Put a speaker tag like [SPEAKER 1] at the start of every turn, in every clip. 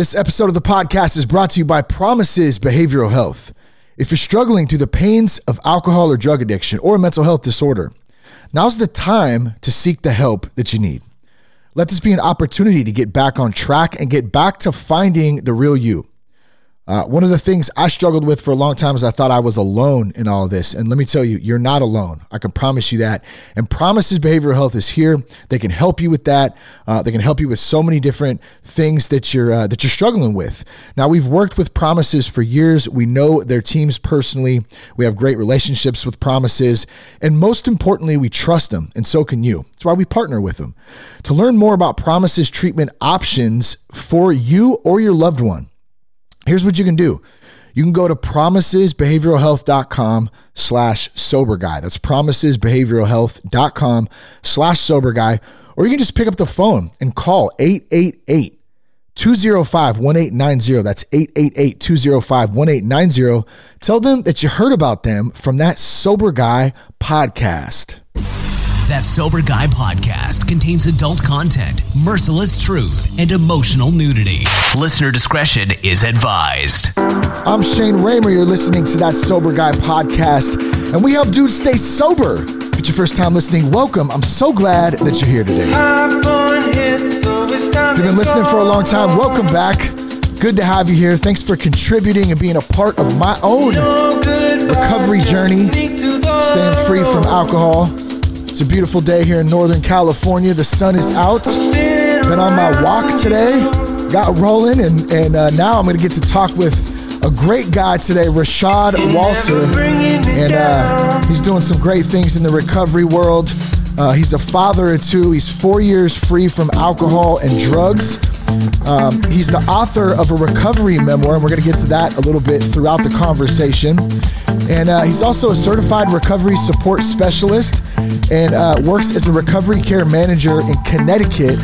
[SPEAKER 1] This episode of the podcast is brought to you by Promises Behavioral Health. If you're struggling through the pains of alcohol or drug addiction or a mental health disorder, now's the time to seek the help that you need. Let this be an opportunity to get back on track and get back to finding the real you. Uh, one of the things I struggled with for a long time is I thought I was alone in all of this. And let me tell you, you're not alone. I can promise you that. And Promises Behavioral Health is here. They can help you with that. Uh, they can help you with so many different things that you're uh, that you're struggling with. Now we've worked with Promises for years. We know their teams personally. We have great relationships with Promises, and most importantly, we trust them, and so can you. That's why we partner with them. To learn more about Promises treatment options for you or your loved one Here's what you can do. You can go to promisesbehavioralhealth.com slash sober guy. That's promisesbehavioralhealth.com slash sober guy. Or you can just pick up the phone and call 888 205 1890. That's 888 205 1890. Tell them that you heard about them from that Sober Guy podcast.
[SPEAKER 2] That Sober Guy podcast contains adult content, merciless truth, and emotional nudity. Listener discretion is advised.
[SPEAKER 1] I'm Shane Ramer. You're listening to That Sober Guy podcast, and we help dudes stay sober. If it's your first time listening, welcome. I'm so glad that you're here today. If you've been listening for a long time, welcome back. Good to have you here. Thanks for contributing and being a part of my own recovery journey, staying free from alcohol. It's a beautiful day here in Northern California. The sun is out. Been on my walk today, got rolling, and, and uh, now I'm going to get to talk with a great guy today, Rashad Walser. And uh, he's doing some great things in the recovery world. Uh, he's a father of two. He's four years free from alcohol and drugs. Um, he's the author of a recovery memoir, and we're going to get to that a little bit throughout the conversation. And uh, he's also a certified recovery support specialist and uh, works as a recovery care manager in Connecticut.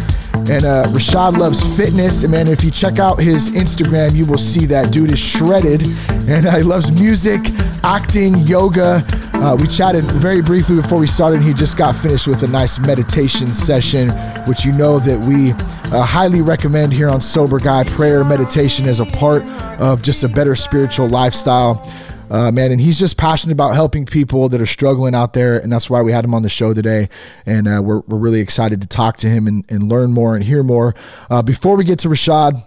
[SPEAKER 1] And uh, Rashad loves fitness. And man, if you check out his Instagram, you will see that dude is shredded. And uh, he loves music, acting, yoga. Uh, we chatted very briefly before we started. And he just got finished with a nice meditation session, which you know that we uh, highly recommend here on Sober Guy. Prayer, meditation as a part of just a better spiritual lifestyle uh, man, and he's just passionate about helping people that are struggling out there, and that's why we had him on the show today. And uh, we're, we're really excited to talk to him and, and learn more and hear more. Uh, before we get to Rashad,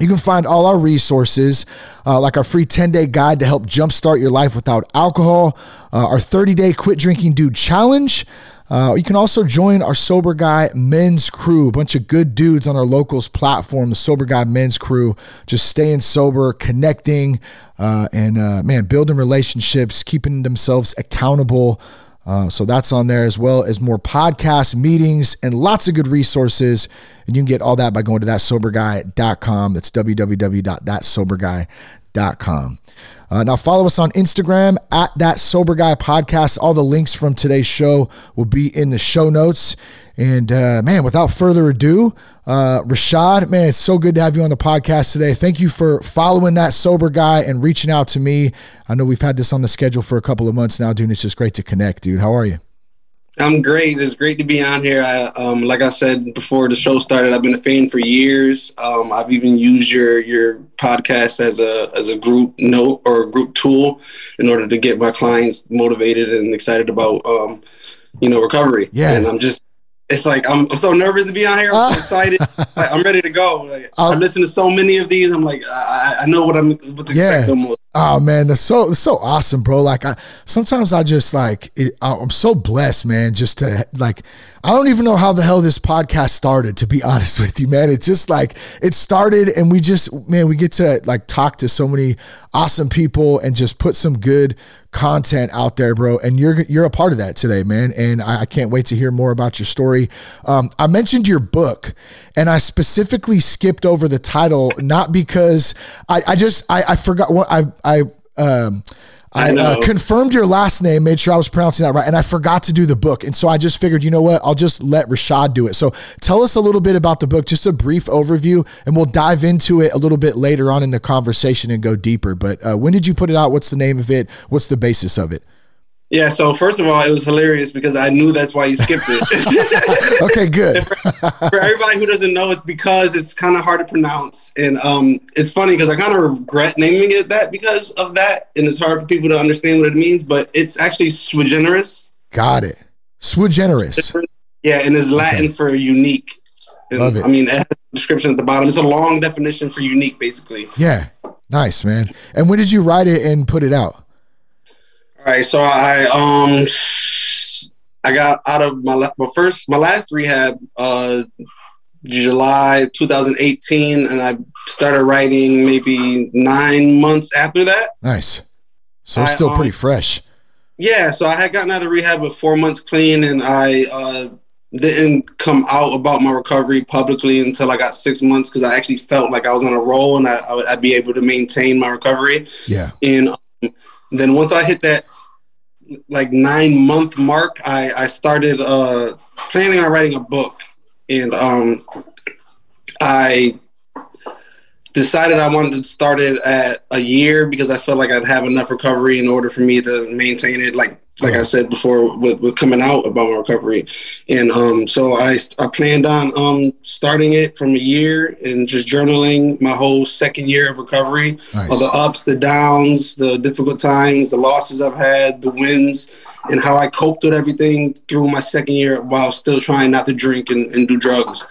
[SPEAKER 1] you can find all our resources, uh, like our free 10 day guide to help jumpstart your life without alcohol, uh, our 30 day quit drinking dude challenge. Uh, you can also join our Sober Guy men's crew, a bunch of good dudes on our locals platform, the Sober Guy men's crew, just staying sober, connecting, uh, and uh, man, building relationships, keeping themselves accountable. Uh, so that's on there as well as more podcasts, meetings, and lots of good resources. And you can get all that by going to thatsoberguy.com. That's www.thatsoberguy.com. Uh, now follow us on Instagram at that sober guy podcast. All the links from today's show will be in the show notes. And uh, man, without further ado, uh, Rashad, man, it's so good to have you on the podcast today. Thank you for following that sober guy and reaching out to me. I know we've had this on the schedule for a couple of months now, dude. It's just great to connect, dude. How are you?
[SPEAKER 3] I'm great. It's great to be on here. I, um, like I said before the show started, I've been a fan for years. Um, I've even used your your podcast as a as a group note or a group tool in order to get my clients motivated and excited about um, you know recovery.
[SPEAKER 1] Yeah,
[SPEAKER 3] and I'm just it's like I'm, I'm so nervous to be on here. I'm excited. I'm ready to go. Like, I listen to so many of these. I'm like, I, I know what I'm what to yeah. expect almost.
[SPEAKER 1] Oh man, that's so that's so awesome, bro. Like I sometimes I just like it, I'm so blessed, man. Just to like I don't even know how the hell this podcast started, to be honest with you, man. It's just like it started, and we just, man, we get to like talk to so many awesome people and just put some good content out there, bro. And you're you're a part of that today, man. And I, I can't wait to hear more about your story. Um, I mentioned your book, and I specifically skipped over the title, not because I, I just I, I forgot what I I um I, uh, confirmed your last name, made sure I was pronouncing that right, and I forgot to do the book. And so I just figured, you know what? I'll just let Rashad do it. So tell us a little bit about the book, just a brief overview, and we'll dive into it a little bit later on in the conversation and go deeper. But uh, when did you put it out? What's the name of it? What's the basis of it?
[SPEAKER 3] Yeah, so first of all, it was hilarious because I knew that's why you skipped it.
[SPEAKER 1] okay, good.
[SPEAKER 3] for, for, everybody who doesn't know, it's because it's kind of hard to pronounce, and um, it's funny because I kind of regret naming it that because of that, and it's hard for people to understand what it means. But it's actually generis.
[SPEAKER 1] Got it. Generis.
[SPEAKER 3] Yeah, and it's Latin okay. for unique. And,
[SPEAKER 1] Love it.
[SPEAKER 3] I mean, it has a description at the bottom. It's a long definition for unique, basically.
[SPEAKER 1] Yeah, nice, man. And when did you write it and put it out?
[SPEAKER 3] Right, so I um I got out of my my first my last rehab uh July 2018 and I started writing maybe 9 months after that.
[SPEAKER 1] Nice. So it's still I, um, pretty fresh.
[SPEAKER 3] Yeah, so I had gotten out of rehab with 4 months clean and I uh didn't come out about my recovery publicly until I got six months because I actually felt like I was on a roll and I, I would I'd be able to maintain my recovery.
[SPEAKER 1] Yeah.
[SPEAKER 3] And um, then once I hit that like nine month mark, I, I started uh, planning on writing a book. And um, I decided I wanted to start it at a year because I felt like I'd have enough recovery in order for me to maintain it like like I said before, with, with coming out about my recovery. And um, so I, I planned on um, starting it from a year and just journaling my whole second year of recovery, nice. all the ups, the downs, the difficult times, the losses I've had, the wins, and how I coped with everything through my second year while still trying not to drink and, and do drugs.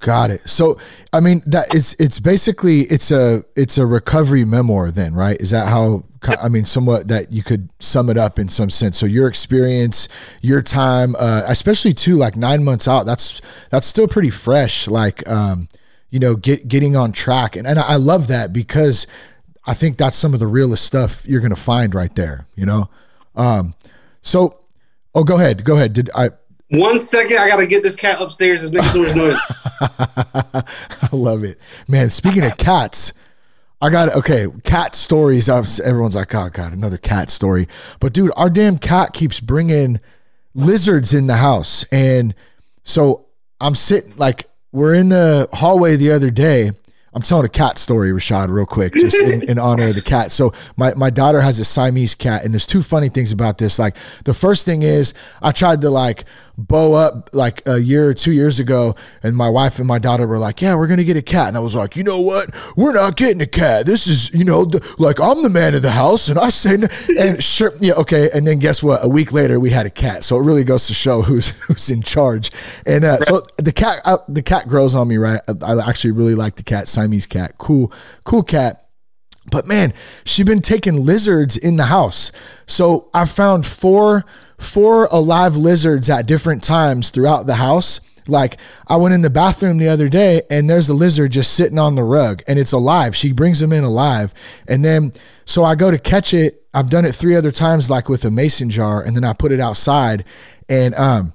[SPEAKER 1] Got it. So, I mean, that is it's basically it's a it's a recovery memoir. Then, right? Is that how? I mean, somewhat that you could sum it up in some sense. So, your experience, your time, uh, especially too, like nine months out. That's that's still pretty fresh. Like, um, you know, get getting on track, and and I love that because I think that's some of the realest stuff you're gonna find right there. You know, um, so. Oh, go ahead. Go ahead. Did I?
[SPEAKER 3] One second, I gotta get this cat upstairs. It's making so much noise.
[SPEAKER 1] I love it, man. Speaking of cats, I got okay. Cat stories. Everyone's like, oh god, another cat story. But dude, our damn cat keeps bringing lizards in the house, and so I'm sitting like we're in the hallway the other day, I'm telling a cat story, Rashad, real quick, just in, in, honor of the cat. So my, my daughter has a Siamese cat, and there's two funny things about this. Like the first thing is I tried to like bow up like a year or two years ago, and my wife and my daughter were like, "Yeah, we're gonna get a cat," and I was like, "You know what? We're not getting a cat. This is you know the, like I'm the man of the house, and I say and sure, yeah, okay." And then guess what? A week later, we had a cat. So it really goes to show who's who's in charge. And uh, so the cat uh, the cat grows on me, right? I actually really like the cat. Siamese cat. Cool, cool cat. But man, she's been taking lizards in the house. So I found four four alive lizards at different times throughout the house. Like I went in the bathroom the other day and there's a lizard just sitting on the rug and it's alive. She brings them in alive. And then so I go to catch it. I've done it three other times like with a mason jar and then I put it outside and um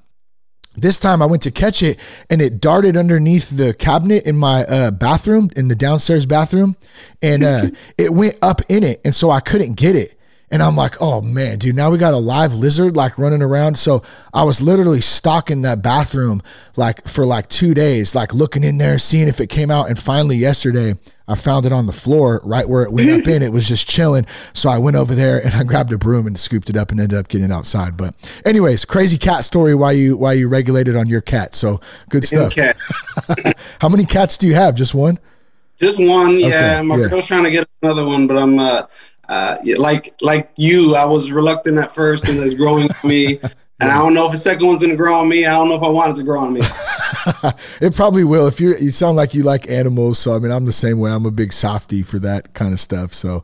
[SPEAKER 1] this time I went to catch it and it darted underneath the cabinet in my uh, bathroom, in the downstairs bathroom, and uh, it went up in it. And so I couldn't get it. And I'm like, oh man, dude, now we got a live lizard like running around. So I was literally stalking that bathroom like for like two days, like looking in there, seeing if it came out. And finally, yesterday, I found it on the floor right where it went up in. It was just chilling. So I went over there and I grabbed a broom and scooped it up and ended up getting it outside. But anyways, crazy cat story why you why you regulated on your cat. So good stuff. How many cats do you have? Just one?
[SPEAKER 3] Just one, yeah. Okay, My yeah. girl's trying to get another one, but I'm uh uh, like like you, I was reluctant at first, and it's growing on me. And I don't know if the second one's gonna grow on me. I don't know if I want it to grow on me.
[SPEAKER 1] it probably will. If you you sound like you like animals, so I mean I'm the same way. I'm a big softy for that kind of stuff. So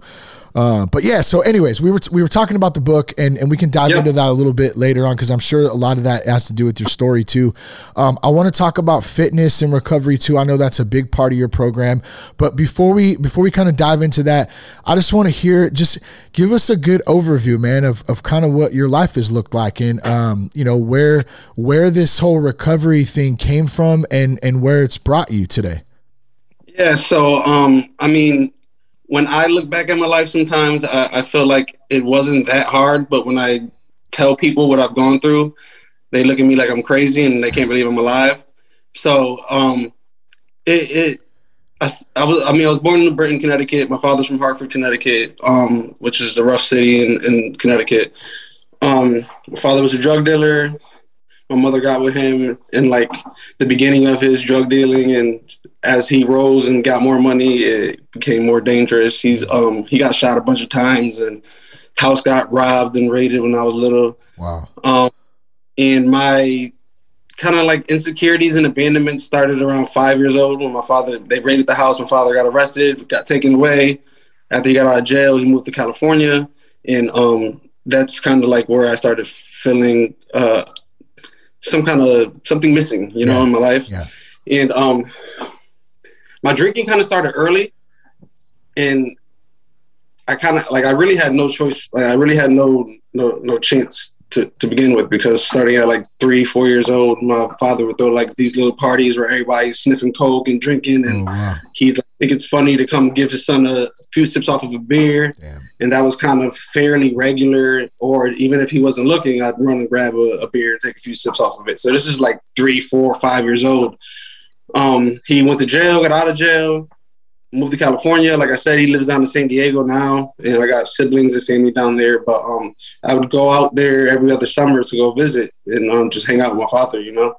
[SPEAKER 1] uh, but yeah, so anyways, we were we were talking about the book, and and we can dive yep. into that a little bit later on because I'm sure a lot of that has to do with your story too. Um, I want to talk about fitness and recovery too. I know that's a big part of your program, but before we before we kind of dive into that, I just want to hear just give us a good overview, man, of of kind of what your life has looked like, and um, you know where where this whole recovery thing came from, and and where it's brought you today.
[SPEAKER 3] Yeah, so um, I mean, when I look back at my life, sometimes I, I, feel like it wasn't that hard. But when I tell people what I've gone through, they look at me like I'm crazy and they can't believe I'm alive. So um, it, it I, I, was I mean I was born in Britain, Connecticut. My father's from Hartford, Connecticut, um, which is a rough city in, in Connecticut. Um, my father was a drug dealer. My mother got with him in like the beginning of his drug dealing, and as he rose and got more money, it became more dangerous. He's um he got shot a bunch of times, and house got robbed and raided when I was little.
[SPEAKER 1] Wow.
[SPEAKER 3] Um, and my kind of like insecurities and abandonment started around five years old when my father they raided the house. My father got arrested, got taken away. After he got out of jail, he moved to California, and um, that's kind of like where I started feeling uh, some kind of something missing, you know, in my life.
[SPEAKER 1] Yeah.
[SPEAKER 3] And um, my drinking kind of started early, and I kind of like I really had no choice. Like I really had no no no chance to, to begin with because starting at like three four years old, my father would throw like these little parties where everybody's sniffing coke and drinking, and
[SPEAKER 1] Oh, wow.
[SPEAKER 3] he'd think it's funny to come give his son a few sips off of a beer,
[SPEAKER 1] Damn.
[SPEAKER 3] And that was kind of fairly regular. Or even if he wasn't looking, I'd run and grab a, a beer and take a few sips off of it. So this is like three, four, five years old. Um, he went to jail, got out of jail, moved to California. Like I said, he lives down in San Diego now, and I got siblings and family down there. But um, I would go out there every other summer to go visit and um, just hang out with my father, you know.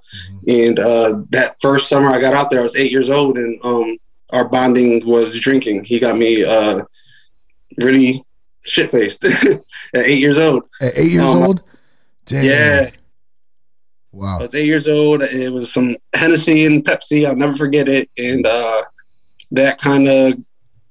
[SPEAKER 3] And uh, that first summer I got out there, I was eight years old, and um, our bonding was drinking. He got me uh, really shit faced at eight years old.
[SPEAKER 1] At eight years
[SPEAKER 3] Um,
[SPEAKER 1] old? Damn.
[SPEAKER 3] Yeah,
[SPEAKER 1] Wow.
[SPEAKER 3] I was eight years old. It was some Hennessy and Pepsi. I'll never forget it. And uh, that kind of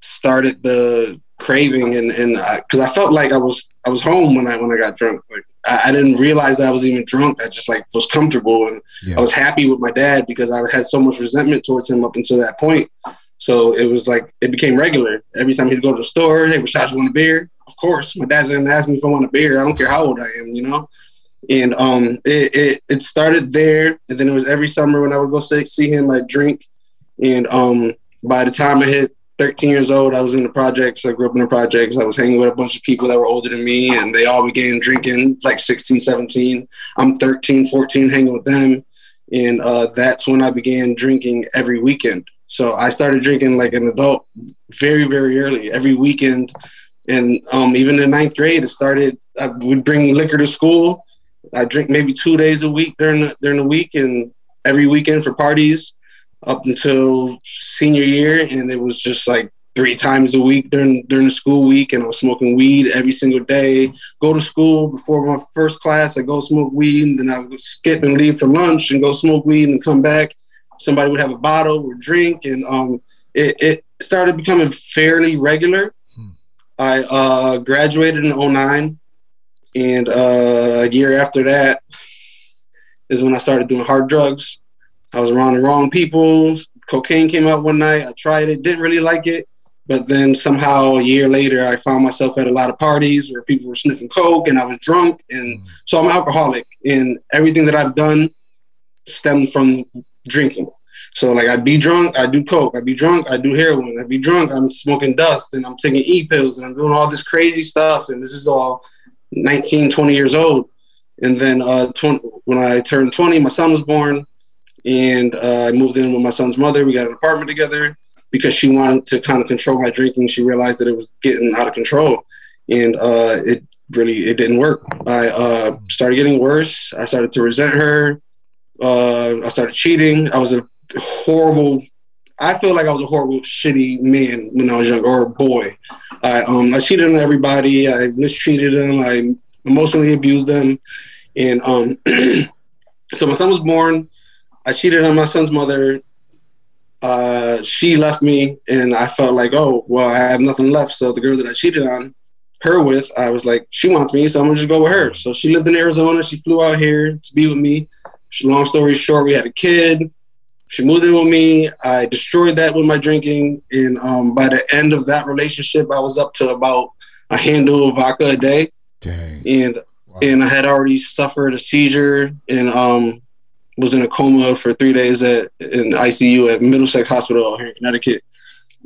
[SPEAKER 3] started the craving, and and because I, felt like I was I was home when I when I got drunk. Like I, I didn't realize that I was even drunk. I just like was comfortable and
[SPEAKER 1] Yeah.
[SPEAKER 3] I was happy with my dad because I had so much resentment towards him up until that point. So it was like it became regular. Every time he'd go to the store, hey, Rashad, you want a beer? Course, my dad's gonna ask me if I want a beer. I don't care how old I am, you know. And um, it, it it started there, and then it was every summer when I would go see, see him, I'd drink. And um, by the time I hit 13 years old, I was in the projects. I grew up in the projects. I was hanging with a bunch of people that were older than me, and they all began drinking like 16, 17. I'm 13, 14, hanging with them. And uh, that's when I began drinking every weekend. So I started drinking like an adult very, very early, every weekend. And um, even in ninth grade, it started, I would bring liquor to school. I drink maybe two days a week during the, during the week and every weekend for parties up until senior year. And it was just like three times a week during during the school week. And I was smoking weed every single day. Go to school before my first class, I go smoke weed. And then I would skip and leave for lunch and go smoke weed and come back. Somebody would have a bottle or drink. And um, it, it started becoming fairly regular. I uh, graduated in 09 and uh, a year after that is when I started doing hard drugs. I was around the wrong people. Cocaine came out one night. I tried it, didn't really like it. But then somehow a year later, I found myself at a lot of parties where people were sniffing coke and I was drunk. And so I'm an alcoholic. And everything that I've done stemmed from drinking. So like I'd be drunk, I do coke. I'd be drunk, I do heroin. I'd be drunk, I'm smoking dust and I'm taking e pills and I'm doing all this crazy stuff. And this is all 19, 20 years old. And then uh, 20, when I turned 20, my son was born. And uh, I moved in with my son's mother. We got an apartment together because she wanted to kind of control my drinking. She realized that it was getting out of control. And uh, it really it didn't work. I uh, started getting worse. I started to resent her. Uh, I started cheating. I was a horrible. I feel like I was a horrible, shitty man when I was young, or a boy. I um I cheated on everybody. I mistreated them. I emotionally abused them, and um. so my son was born. I cheated on my son's mother. Uh, she left me, and I felt like, oh well, I have nothing left. So the girl that I cheated on her with, I was like, she wants me, so I'm gonna just go with her. So she lived in Arizona. She flew out here to be with me. Long story short, we had a kid. She moved in with me. I destroyed that with my drinking, and um, by the end of that relationship, I was up to about a handle of vodka a day,
[SPEAKER 1] Dang.
[SPEAKER 3] and
[SPEAKER 1] Wow.
[SPEAKER 3] and I had already suffered a seizure and um, was in a coma for three days at in ICU at Middlesex Hospital here in Connecticut,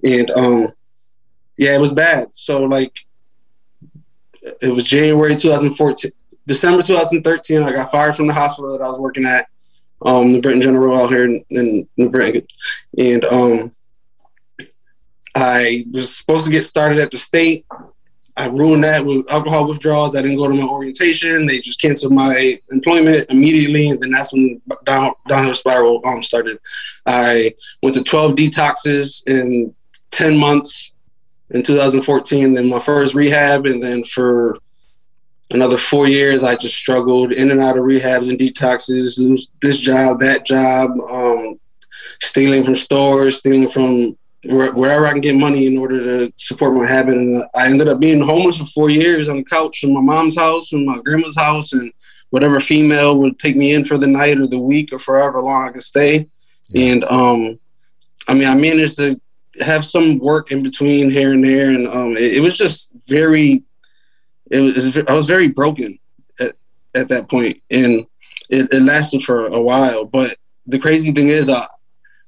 [SPEAKER 3] and um, yeah, it was bad. So like, it was January 2014, December 2013. I got fired from the hospital that I was working at, um, the Britain General out here in, New Britain, and um, I was supposed to get started at the state. I ruined that with alcohol withdrawals. I didn't go to my orientation. They just canceled my employment immediately, and then that's when down downhill spiral um, started. I went to 12 detoxes in 10 months in 2014. Then my first rehab, and then for another four years, I just struggled in and out of rehabs and detoxes, lose this job, that job, um, stealing from stores, stealing from wherever I can get money in order to support my habit. And I ended up being homeless for four years on the couch in my mom's house, from my grandma's house, and whatever female would take me in for the night or the week or forever long I could stay. Yeah. And um, I mean, I managed to have some work in between here and there, and um, it, it, was just very. It was. I was very broken at, at that point, and it, it lasted for a while. But the crazy thing is, I,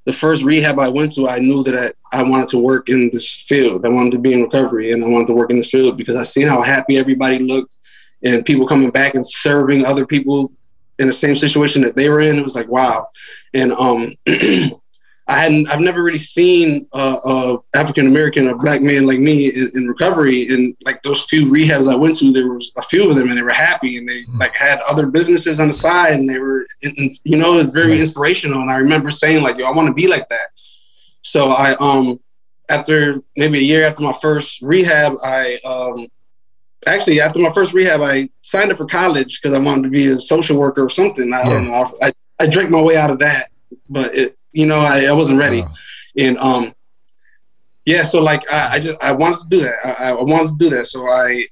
[SPEAKER 3] the first rehab I went to, I knew that I, I, wanted to work in this field. I wanted to be in recovery and I wanted to work in this field because I seen how happy everybody looked and people coming back and serving other people in the same situation that they were in. It was like, wow. And um, I hadn't, I've never really seen uh, a African American or black man like me in, in, recovery. And like those few rehabs I went to, there was a few of them, and they were happy, and they mm. like had other businesses on the side, and they were, and, you know, it was very inspirational. And I remember saying like, "Yo, I want to be like that." So I, um, after maybe a year after my first rehab, I, um, actually after my first rehab, I signed up for college because I wanted to be a social worker or something. I yeah. don't know. I, I drank my way out of that, but it, you know, I, I wasn't ready. Wow. And um, yeah, so like I, I, just I wanted to do that. I, I wanted to do that. So I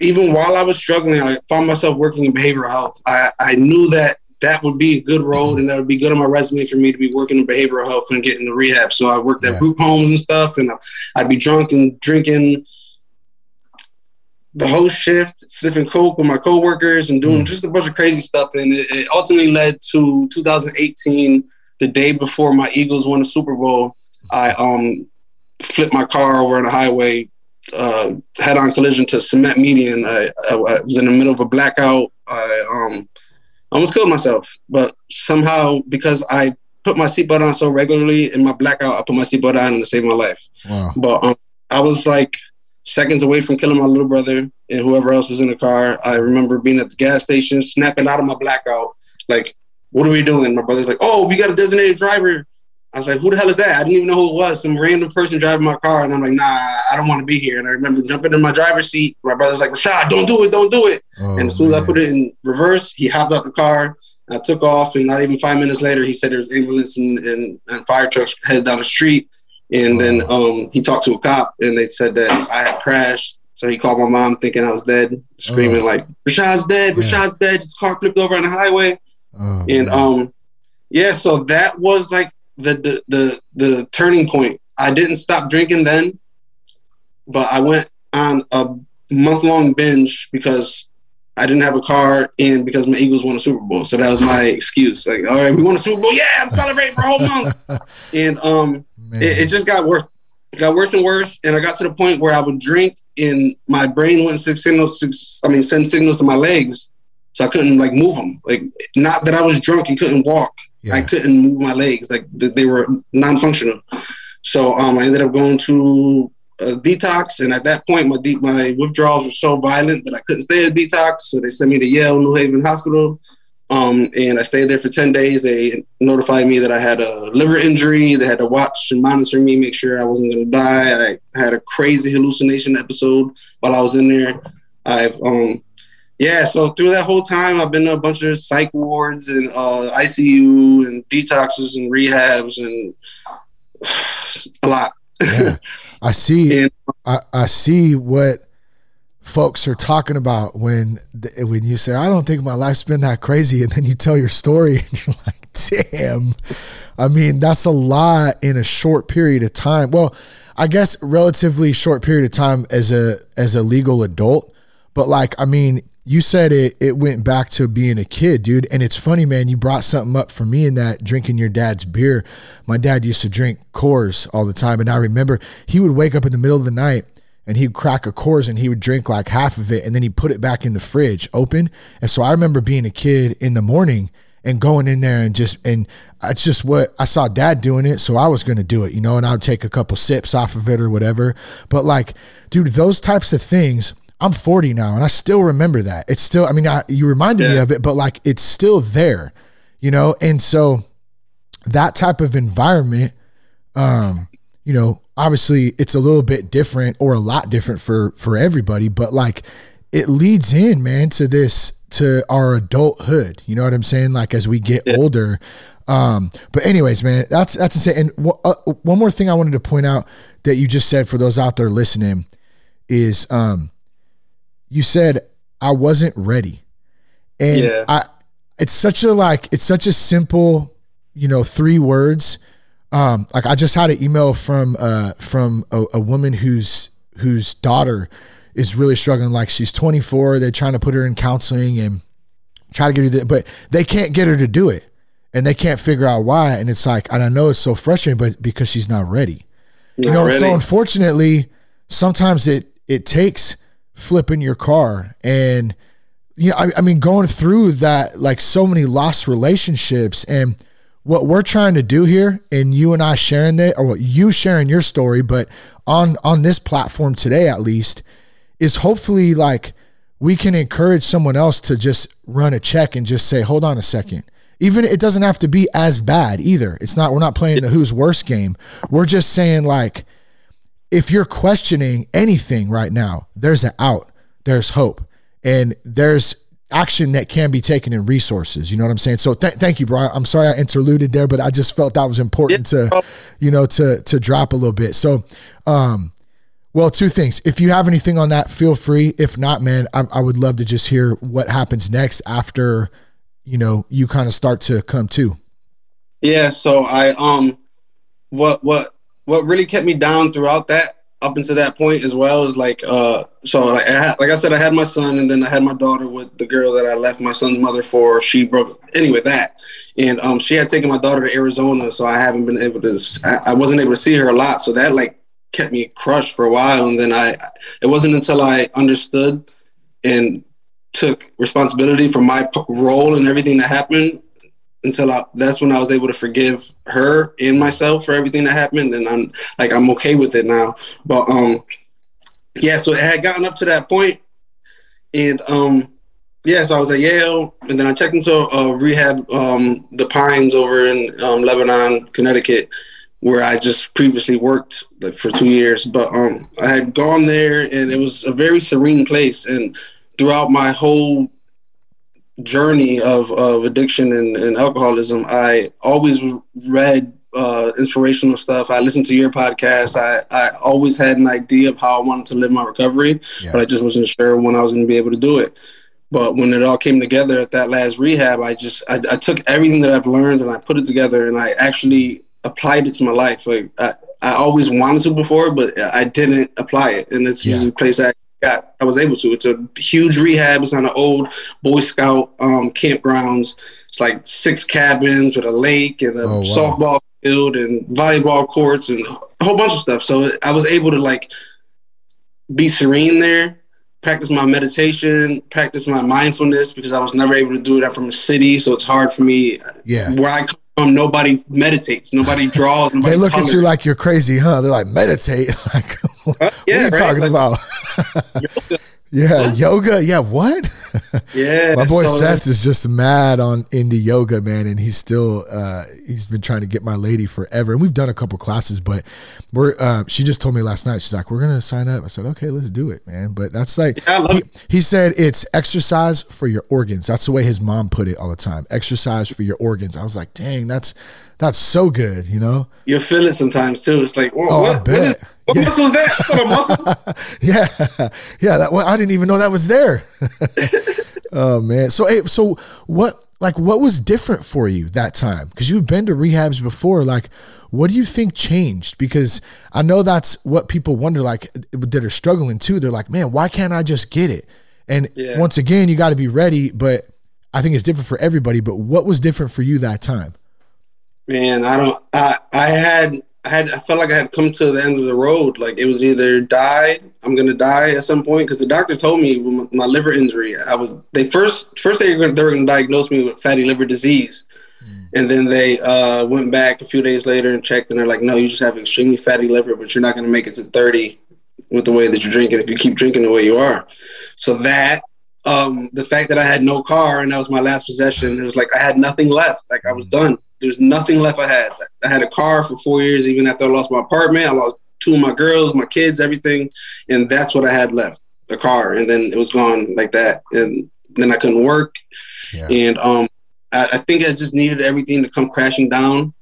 [SPEAKER 3] even while I was struggling, I found myself working in behavioral health. I, I knew that that would be a good road and that would be good on my resume for me to be working in behavioral health and getting the rehab. So I worked at yeah. group homes and stuff, and I'd be drunk and drinking the whole shift, sniffing coke with my coworkers and doing mm. just a bunch of crazy stuff. And it, it ultimately led to 2018 the day before my Eagles won the Super Bowl, I um, flipped my car over on the highway, uh, head on collision to cement median. I, I, I, was in the middle of a blackout. I um, almost killed myself, but somehow because I put my seatbelt on so regularly in my blackout, I put my seatbelt on and it saved my life. Wow. But um, I was like seconds away from killing my little brother and whoever else was in the car. I remember being at the gas station, snapping out of my blackout, like what are we doing? My brother's like, oh, we got a designated driver. I was like, who the hell is that? I didn't even know who it was. Some random person driving my car. And I'm like, nah, I don't want to be here. And I remember jumping in my driver's seat. My brother's like, Rashad, don't do it, don't do it. Oh, and as soon as. I put it in reverse, he hopped out the car. I took off. And not even five minutes later, he said there was ambulance and, and, and fire trucks headed down the street. And then um, he talked to a cop and they said that I had crashed. So he called my mom thinking I was dead, screaming oh. like, Rashad's dead, Rashad's dead. His car flipped over on the highway. Oh, and um, yeah, so that was like the, the the the turning point. I didn't stop drinking then, but I went on a month long binge because I didn't have a car and because my Eagles won a Super Bowl. So that was my excuse. Like, all right, we won a Super Bowl. Yeah, I'm celebrating for a whole month. and um, it, it, just got worse, got worse and worse. And I got to the point where I would drink and my brain wouldn't send signals. I mean, send signals to my legs so I couldn't like move them. Like not that I was drunk and couldn't walk. Yeah. I couldn't move my legs. Like they were non-functional. So um, I ended up going to a detox, and at that point, my de- my withdrawals were so violent that I couldn't stay at detox. So they sent me to Yale New Haven Hospital, um, and I stayed there for ten days. They notified me that I had a liver injury. They had to watch and monitor me, make sure I wasn't going to die. I had a crazy hallucination episode while I was in there. I've um, yeah, so through that whole time, I've been to a bunch of psych wards and uh, ICU and detoxes and rehabs and a lot.
[SPEAKER 1] yeah. I see. and, I, I see what folks are talking about when when you say, "I don't think my life's been that crazy," and then you tell your story, and you're like, "Damn." I mean, that's a lot in a short period of time. Well, I guess relatively short period of time as a as a legal adult, but like, I mean, you said it it went back to being a kid, dude. And it's funny, man. You brought something up for me in that drinking your dad's beer. My dad used to drink Coors all the time, and I remember he would wake up in the middle of the night and he'd crack a Coors and he would drink like half of it, and then he'd put it back in the fridge open. And so I remember being a kid in the morning and going in there and just and it's just what I saw dad doing it, so I was gonna do it, you know, and I would take a couple sips off of it or whatever. But like, dude, those types of things. I'm 40 now, and I still remember that. It's still, I mean, I, you reminded yeah. me of it, but like, it's still there, you know. And so, that type of environment, um, you know, obviously, it's a little bit different or a lot different for for everybody, but like, it leads in, man, to this to our adulthood. You know what I'm saying? Like as we get yeah. older. Um, but anyways, man, that's that's insane. And w- uh, one more thing I wanted to point out that you just said for those out there listening is, um, you said I wasn't ready, and yeah. I. It's such a like it's such a simple, you know, three words. Um, like I just had an email from uh from a, a woman whose whose daughter is really struggling. Like she's 24, they're trying to put her in counseling and try to get her, to, but they can't get her to do it, and they can't figure out why. And it's like, and I know it's so frustrating, but because she's not ready, not you know. Ready. So unfortunately, sometimes it it takes flipping your car and you know, I, I mean, going through that, like so many lost relationships and what we're trying to do here and you and I sharing that or what you sharing your story, but on, on this platform today, at least is hopefully like we can encourage someone else to just run a check and just say, hold on a second. Even it doesn't have to be as bad either. It's not, we're not playing the who's worse game. We're just saying, like, if you're questioning anything right now, there's an out, there's hope, and there's action that can be taken in resources. You know what I'm saying? So th- thank you, bro. I'm sorry I interluded there, but I just felt that was important to, you know, to to drop a little bit. So, um, well, two things. If you have anything on that, feel free. If not, man, I, I would love to just hear what happens next after, you know, you kind of start to come to.
[SPEAKER 3] Yeah. So I um, what what what really kept me down throughout that up until that point as well is like uh so like I had, like I said I had my son and then I had my daughter with the girl that I left my son's mother for she broke anyway that and um she had taken my daughter to Arizona so I haven't been able to I, I wasn't able to see her a lot so that like kept me crushed for a while. And then I, it wasn't until I understood and took responsibility for my role and everything that happened until I, that's when I was able to forgive her and myself for everything that happened. And I'm like, I'm okay with it now. But, um, yeah, so it had gotten up to that point and, um, yeah, so I was at Yale, and then I checked into a rehab, um, the Pines over in um, Lebanon, Connecticut, where I just previously worked like, for two years. But um, I had gone there, and it was a very serene place. And throughout my whole journey of, of addiction and, and alcoholism, I always read uh, inspirational stuff. I listened to your podcast. I, I always had an idea of how I wanted to live my recovery, yeah. but I just wasn't sure when I was going to be able to do it. But when it all came together at that last rehab, I just I, I took everything that I've learned and I put it together, and I actually applied it to my life. Like I, I always wanted to before, but I didn't apply it. And it's yeah. a place I got, I was able to. It's a huge rehab. It's on an old Boy Scout um, campgrounds. It's like six cabins with a lake and a oh, wow. softball field and volleyball courts and a whole bunch of stuff. So I was able to like be serene there, practice my meditation, practice my mindfulness because I was never able to do that from the city. So it's hard for me.
[SPEAKER 1] Yeah.
[SPEAKER 3] Where I um, nobody meditates, nobody draws. Nobody
[SPEAKER 1] they look colors. at you like you're crazy, huh? They're like, meditate. like, what, uh, yeah, what are you right? talking like, about? Yeah, yoga. Yeah, what?
[SPEAKER 3] Yeah,
[SPEAKER 1] my boy Seth is just mad on indie yoga, man, and he's still uh, he's been trying to get my lady forever. And we've done a couple classes, but we're uh, she just told me last night. She's like, "We're gonna sign up." I said, "Okay, let's do it, man." But that's like yeah, he, he said it's exercise for your organs. That's the way his mom put it all the time. Exercise for your organs. I was like, "Dang, that's that's so good," you know.
[SPEAKER 3] You feel it sometimes too. It's like, oh, what, what is what yeah. muscle was that? muscle?
[SPEAKER 1] yeah, yeah. That well, I didn't even know that was there. oh man. So hey, so what? Like, what was different for you that time? Because you've been to rehabs before. Like, what do you think changed? Because I know that's what people wonder. Like, that are struggling too. They're like, man, why can't I just get it? And yeah. once again, you got to be ready. But I think it's different for everybody. But what was different for you that time?
[SPEAKER 3] Man, I don't. I I had I had I felt like I had come to the end of the road. Like it was either die, I'm gonna die at some point because the doctor told me my, my, liver injury. I was they first first they were gonna, they were gonna diagnose me with fatty liver disease, mm. and then they uh, went back a few days later and checked, and they're like, no, you just have extremely fatty liver, but you're not gonna make it to 30 with the way that you're drinking if you keep drinking the way you are. So that um, the fact that I had no car and that was my last possession, it was like I had nothing left. Like I was done. There's nothing left I had. I had a car for four years, even after I lost my apartment. I lost two of my girls, my kids, everything. And that's what I had left the car. And then it was gone like that. And then I couldn't work. Yeah. And um, I, I think I just needed everything to come crashing down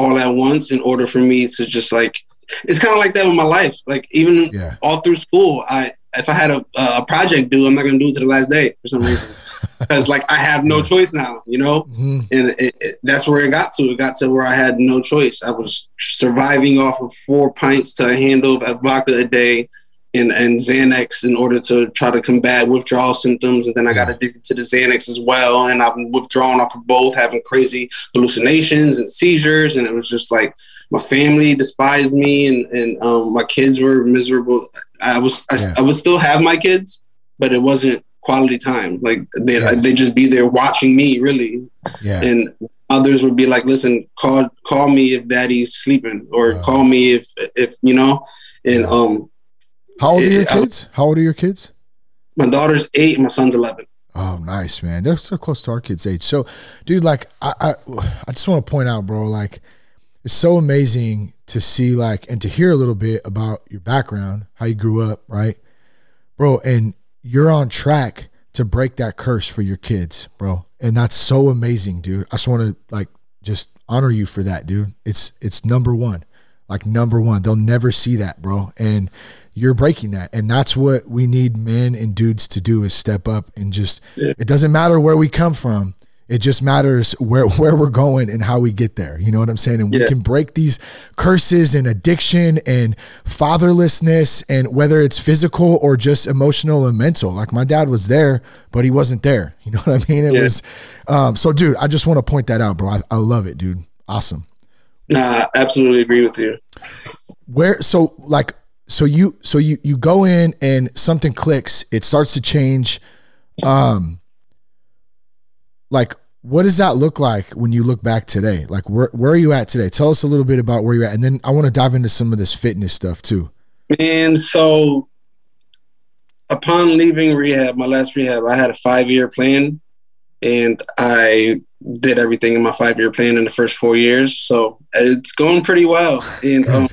[SPEAKER 3] all at once in order for me to just like it's kind of like that with my life like even yeah. all through school i if I had a, a project due, I'm not going to do it to the last day for some reason. Because like I have no choice now, you know, mm-hmm. and it, it, that's where it got to. It got to where I had no choice. I was surviving off of four pints to a handle of vodka a day, and and Xanax in order to try to combat withdrawal symptoms. And then I got addicted to the Xanax as well, and I've withdrawn off of both, having crazy hallucinations and seizures, and it was just like my family despised me and, and um, my kids were miserable. I was I, yeah. I, would still have my kids, but it wasn't quality time. Like they yeah. they just be there watching me really. Yeah. And others would be like, "Listen, call call me if daddy's sleeping, or call me if if you know." And um,
[SPEAKER 1] how old are your kids? I, how old are your kids?
[SPEAKER 3] My daughter's eight. My son's eleven.
[SPEAKER 1] Oh, nice, man. They're so close to our kids' age. So, dude, like, I, I, I just want to point out, bro, like, it's so amazing to see like and to hear a little bit about your background, how you grew up, right? Bro, and you're on track to break that curse for your kids, bro. And that's so amazing, dude. I just want to like just honor you for that, dude. It's it's number 1. Like number 1. They'll never see that, bro. And you're breaking that. And that's what we need men and dudes to do is step up and just it doesn't matter where we come from it just matters where where we're going and how we get there. You know what I'm saying? And yeah. we can break these curses and addiction and fatherlessness and whether it's physical or just emotional and mental. Like my dad was there, but he wasn't there. You know what I mean? It yeah. was um, so dude, I just want to point that out, bro. I, I love it, dude. Awesome.
[SPEAKER 3] Nah, I absolutely agree with you.
[SPEAKER 1] Where so like so you so you you go in and something clicks, it starts to change. Um like what does that look like when you look back today? Like where where are you at today? Tell us a little bit about where you're at, and then I want to dive into some of this fitness stuff too.
[SPEAKER 3] And so, upon leaving rehab, my last rehab, I had a five year plan, and I did everything in my five year plan in the first four years. So it's going pretty well. And um,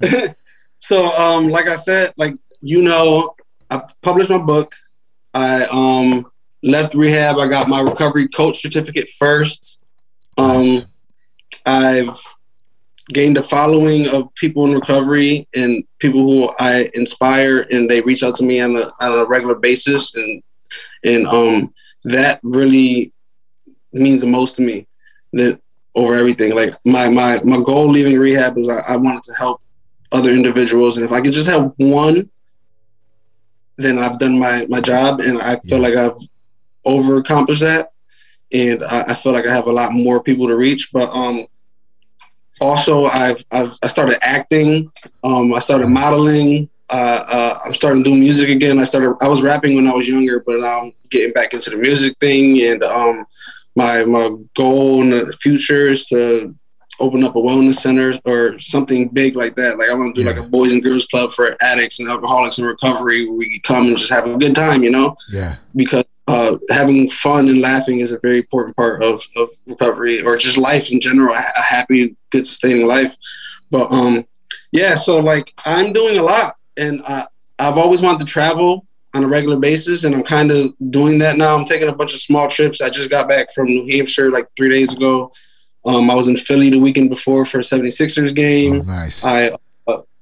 [SPEAKER 3] so, um, like I said, like you know, I published my book. I um left rehab. I got my recovery coach certificate first. Um, nice. I've gained a following of people in recovery and people who I inspire, and they reach out to me on a on a regular basis, and and um, that really means the most to me. That over everything. Like my my my goal leaving rehab is I, I wanted to help other individuals, and if I could just help one, then I've done my my job, and I feel yeah. like I've over accomplish that, and I, I, feel like I have a lot more people to reach. But um, also I've, I've I started acting. Um, I started modeling. Uh, uh, I'm starting to do music again. I started. I was rapping when I was younger, but now I'm getting back into the music thing. And um, my my goal in the future is to open up a wellness center or something big like that. Like I want to do yeah. like a boys and girls club for addicts and alcoholics in recovery where we come and just have a good time, you know?
[SPEAKER 1] Yeah.
[SPEAKER 3] Because uh, having fun and laughing is a very important part of, of recovery or just life in general, a happy, good, sustaining life. But um, yeah, so like I'm doing a lot and I, I've always wanted to travel on a regular basis and I'm kind of doing that now. I'm taking a bunch of small trips. I just got back from New Hampshire like three days ago. Um, I was in Philly the weekend before for a 76ers game.
[SPEAKER 1] Oh, nice.
[SPEAKER 3] I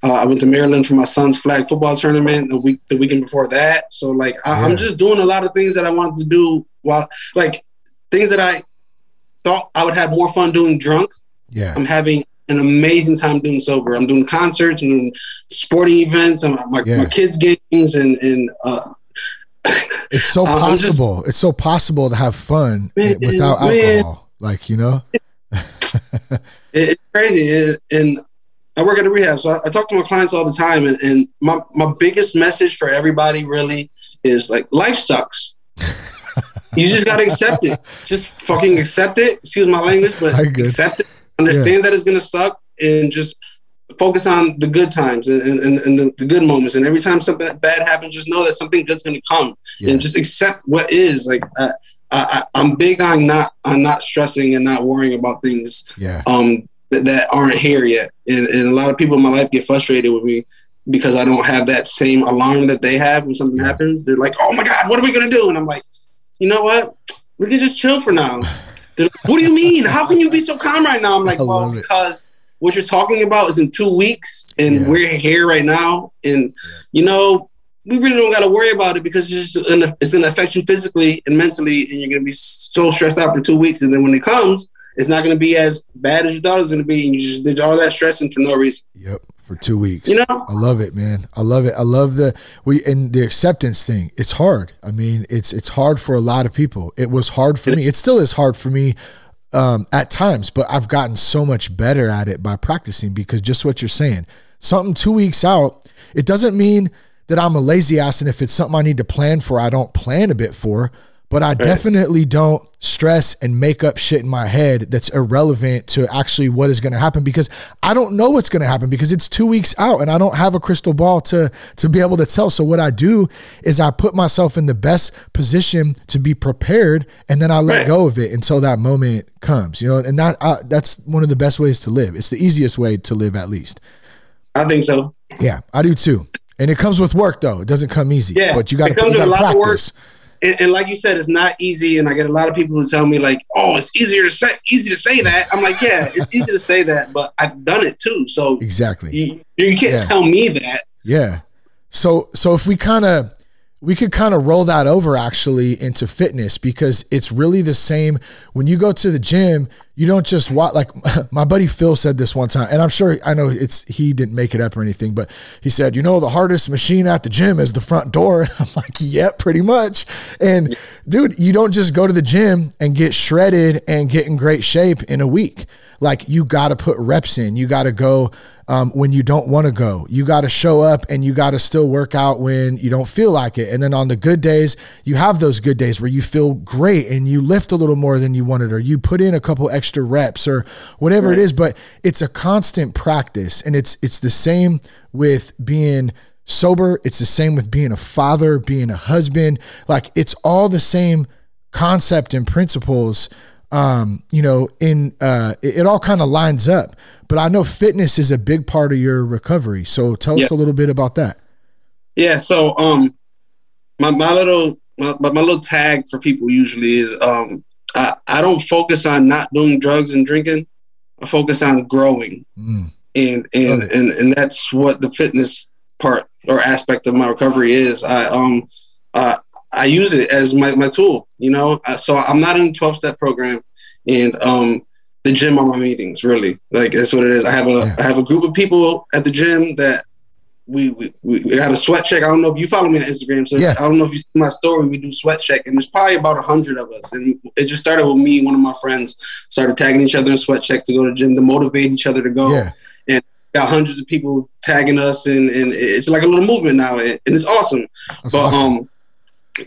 [SPEAKER 3] uh, I went to Maryland for my son's flag football tournament the week the weekend before that. So like I, yeah. I'm just doing a lot of things that I wanted to do while like things that I thought I would have more fun doing drunk.
[SPEAKER 1] Yeah,
[SPEAKER 3] I'm having an amazing time doing sober. I'm doing concerts and doing sporting events and my, yeah. my kids games and and. Uh,
[SPEAKER 1] it's so possible. Just, it's so possible to have fun man, without man. alcohol. Like you know,
[SPEAKER 3] it's crazy, and I work at a rehab, so I, I talk to my clients all the time, and, and my my biggest message for everybody really is like life sucks. you just gotta accept it. Just fucking accept it. Excuse my language, but accept it. Understand yeah. that it's gonna suck, and just focus on the good times and, and, and the, the, good moments. And every time something bad happens, just know that something good's gonna come, yeah. and just accept what is. Like uh, I, am big on not on not stressing and not worrying about things.
[SPEAKER 1] Yeah.
[SPEAKER 3] Um, th- that aren't here yet, and, and a lot of people in my life get frustrated with me because I don't have that same alarm that they have when something happens. They're like, "Oh my god, what are we gonna do?" And I'm like, "You know what? We can just chill for now." Like, what do you mean? How can you be so calm right now? I'm like, well, because what you're talking about is in two weeks, and yeah. we're here right now, and you know, we really don't got to worry about it because it's just gonna, it's gonna affect you physically and mentally, and you're gonna be so stressed out for two weeks, and then when it comes, it's not gonna be as bad as you thought it was gonna be, and you just did all that stressing for no reason.
[SPEAKER 1] Yep, for two weeks.
[SPEAKER 3] You know,
[SPEAKER 1] I love it, man. I love it. I love the we and the acceptance thing. It's hard. I mean, it's it's hard for a lot of people. It was hard for me. It still is hard for me. Um, at times, but I've gotten so much better at it by practicing because just what you're saying, something two weeks out, it doesn't mean that I'm a lazy ass and if it's something I need to plan for, I don't plan a bit for. But I definitely don't stress and make up shit in my head that's irrelevant to actually what is going to happen because I don't know what's going to happen because it's two weeks out and I don't have a crystal ball to to be able to tell. So what I do is I put myself in the best position to be prepared and then I let right. go of it until that moment comes. You know, and that uh, that's one of the best ways to live. It's the easiest way to live, at least.
[SPEAKER 3] I think so.
[SPEAKER 1] Yeah, I do too. And it comes with work though. It doesn't come easy.
[SPEAKER 3] Yeah,
[SPEAKER 1] but you got to put a lot practice. of work.
[SPEAKER 3] And, and, like you said, it's not easy. And I get a lot of people who tell me like, "Oh, it's easier to say easy to say that." I'm like, "Yeah, it's easy to say that, but I've done it too." So
[SPEAKER 1] exactly,
[SPEAKER 3] you, you can't yeah. tell me that.
[SPEAKER 1] Yeah. So so if we kind of we could kind of roll that over actually into fitness because it's really the same. When you go to the gym you don't just watch like my buddy phil said this one time and i'm sure i know it's he didn't make it up or anything but he said you know the hardest machine at the gym is the front door. I'm like yep pretty much. And dude you don't just go to the gym and get shredded and get in great shape in a week like you got to put reps in you got to go um, when you don't want to go. You got to show up and you got to still work out when you don't feel like it. And then on the good days, you have those good days where you feel great and you lift a little more than you wanted, or you put in a couple extra reps, or whatever right. it is. But it's a constant practice, and it's it's the same with being sober. It's the same with being a father, being a husband. Like it's all the same concept and principles um, you know, in uh, it, it all kind of lines up. But I know fitness is a big part of your recovery. So tell yeah. us a little bit about that.
[SPEAKER 3] Yeah. So um, my my little my, my little tag for people usually is um, I, I don't focus on not doing drugs and drinking. I focus on growing, mm. and and, and and that's what the fitness part or aspect of my recovery is. I um uh, I use it as my, my tool, you know. So I'm not in the 12 step program, and um, the gym are my meetings. Really, like that's what it is. I have a yeah. I have a group of people at the gym that we, we we got a sweat check. I don't know if you follow me on Instagram, so yeah. I don't know if you see my story. We do sweat check, and there's probably about a hundred of us. And it just started with me. One of my friends started tagging each other in sweat check to go to the gym to motivate each other to go.
[SPEAKER 1] Yeah.
[SPEAKER 3] And got hundreds of people tagging us, and, and it's like a little movement now, and it's awesome. That's but awesome. um,